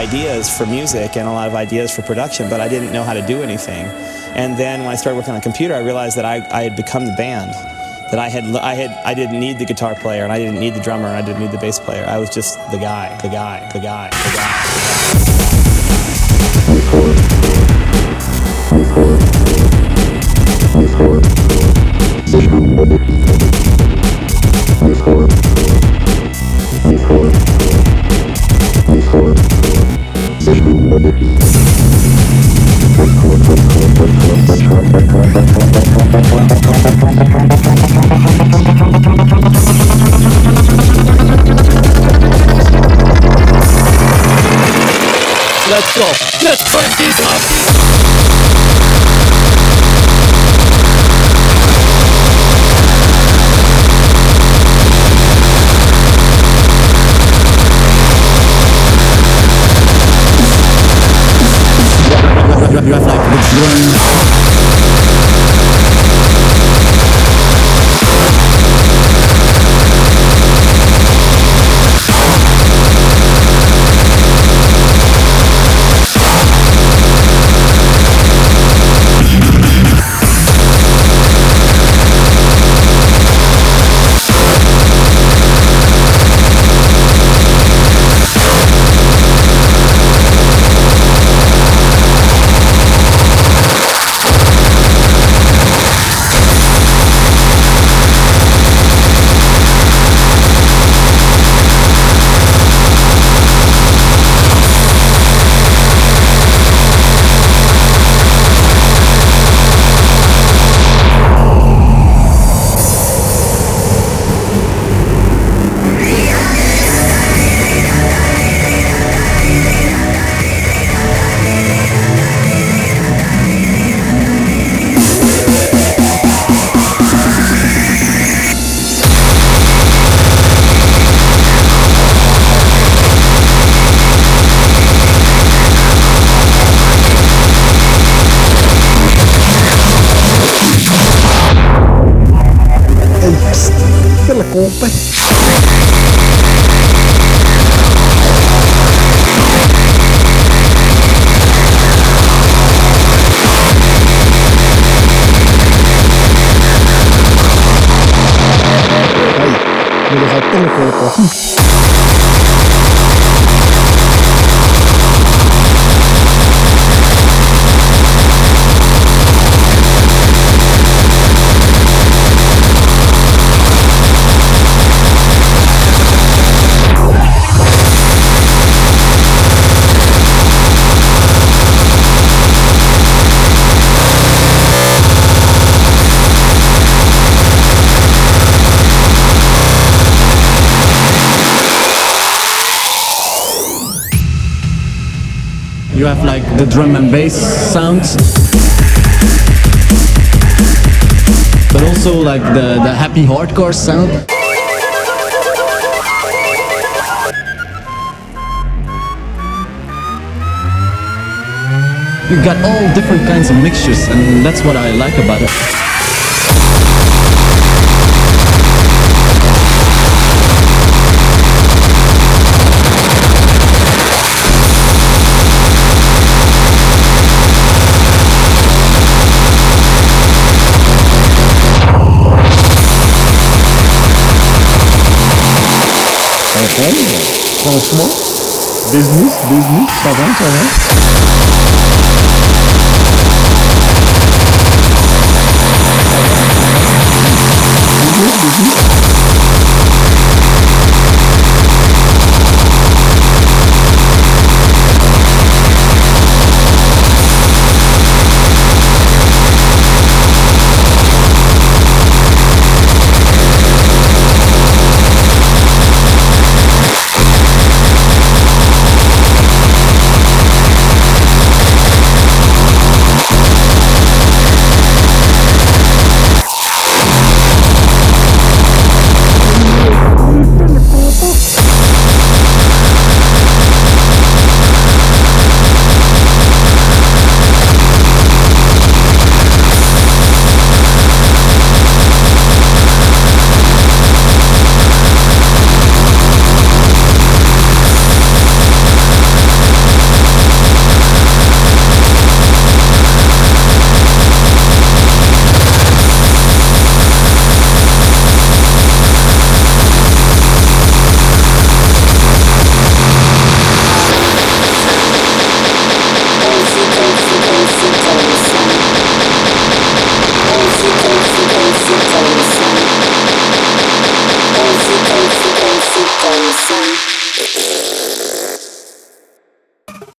ideas for music and a lot of ideas for production, but I didn't know how to do anything. And then when I started working on the computer, I realized that I, I had become the band. That I had, I had, I didn't need the guitar player, and I didn't need the drummer, and I didn't need the bass player. I was just the guy, the guy, the guy, the guy. Let's go. Let's turn this up. 여기서 뜸을 끌고 You have like the drum and bass sounds. But also like the, the happy hardcore sound. You got all different kinds of mixtures and that's what I like about it. Franchement, business, business, ça va, ça va.